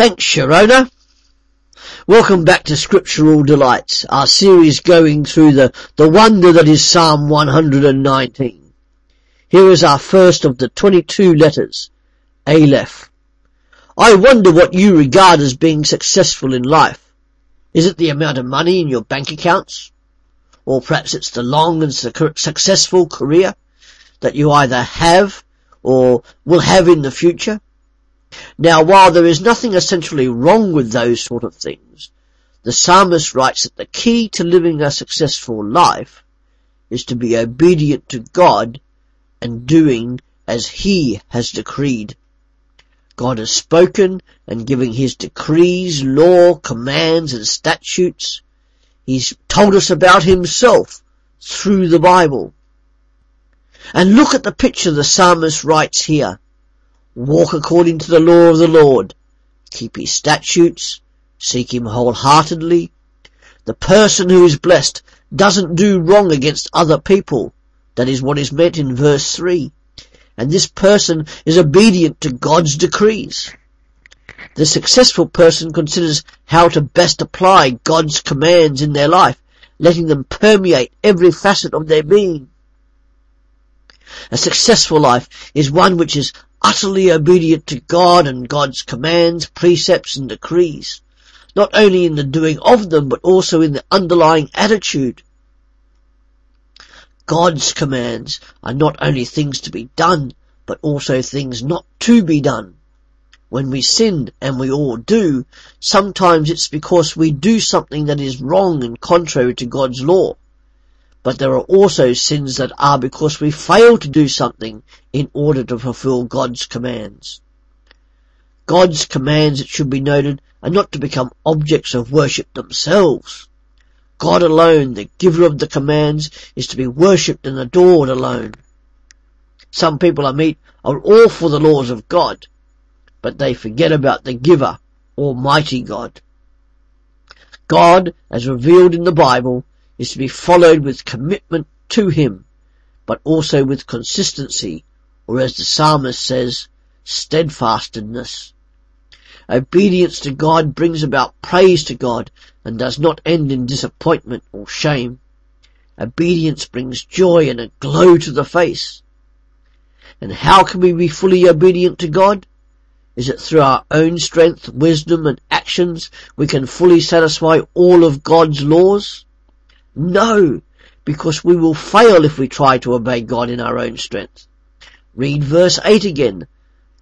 Thanks, Sharona. Welcome back to Scriptural Delights, our series going through the, the wonder that is Psalm 119. Here is our first of the 22 letters, Aleph. I wonder what you regard as being successful in life. Is it the amount of money in your bank accounts? Or perhaps it's the long and successful career that you either have or will have in the future? Now, while there is nothing essentially wrong with those sort of things, the psalmist writes that the key to living a successful life is to be obedient to God and doing as He has decreed. God has spoken and giving His decrees, law, commands and statutes. He's told us about Himself through the Bible. And look at the picture the psalmist writes here. Walk according to the law of the Lord. Keep his statutes. Seek him wholeheartedly. The person who is blessed doesn't do wrong against other people. That is what is meant in verse 3. And this person is obedient to God's decrees. The successful person considers how to best apply God's commands in their life, letting them permeate every facet of their being. A successful life is one which is utterly obedient to God and God's commands, precepts and decrees, not only in the doing of them, but also in the underlying attitude. God's commands are not only things to be done, but also things not to be done. When we sin, and we all do, sometimes it's because we do something that is wrong and contrary to God's law but there are also sins that are because we fail to do something in order to fulfill God's commands. God's commands, it should be noted, are not to become objects of worship themselves. God alone, the giver of the commands, is to be worshipped and adored alone. Some people I meet are all for the laws of God, but they forget about the giver, Almighty God. God, as revealed in the Bible, is to be followed with commitment to Him, but also with consistency, or as the psalmist says, steadfastness. Obedience to God brings about praise to God and does not end in disappointment or shame. Obedience brings joy and a glow to the face. And how can we be fully obedient to God? Is it through our own strength, wisdom and actions we can fully satisfy all of God's laws? No, because we will fail if we try to obey God in our own strength. Read verse 8 again.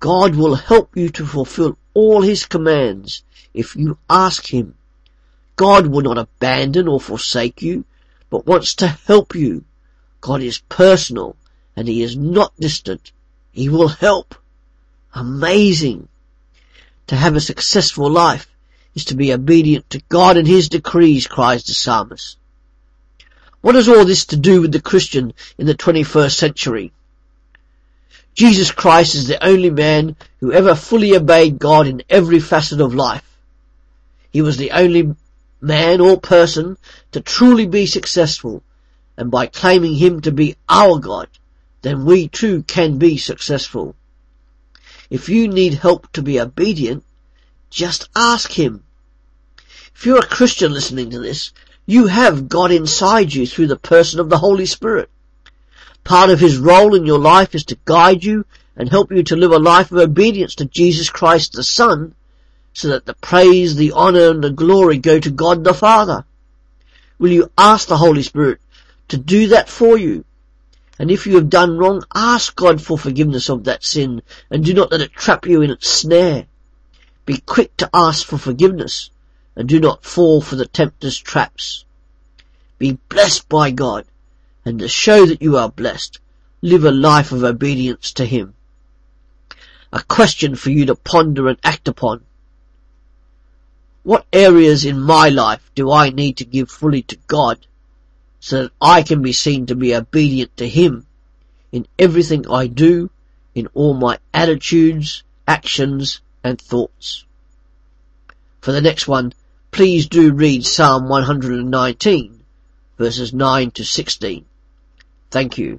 God will help you to fulfill all his commands if you ask him. God will not abandon or forsake you, but wants to help you. God is personal and he is not distant. He will help. Amazing. To have a successful life is to be obedient to God and his decrees, cries the psalmist. What has all this to do with the Christian in the 21st century? Jesus Christ is the only man who ever fully obeyed God in every facet of life. He was the only man or person to truly be successful, and by claiming him to be our God, then we too can be successful. If you need help to be obedient, just ask him. If you're a Christian listening to this, you have God inside you through the person of the Holy Spirit. Part of His role in your life is to guide you and help you to live a life of obedience to Jesus Christ the Son, so that the praise, the honor, and the glory go to God the Father. Will you ask the Holy Spirit to do that for you? And if you have done wrong, ask God for forgiveness of that sin, and do not let it trap you in its snare. Be quick to ask for forgiveness, and do not fall for the tempter's traps. Be blessed by God, and to show that you are blessed, live a life of obedience to Him. A question for you to ponder and act upon. What areas in my life do I need to give fully to God so that I can be seen to be obedient to Him in everything I do, in all my attitudes, actions and thoughts? For the next one, please do read Psalm 119 verses 9 to 16. Thank you.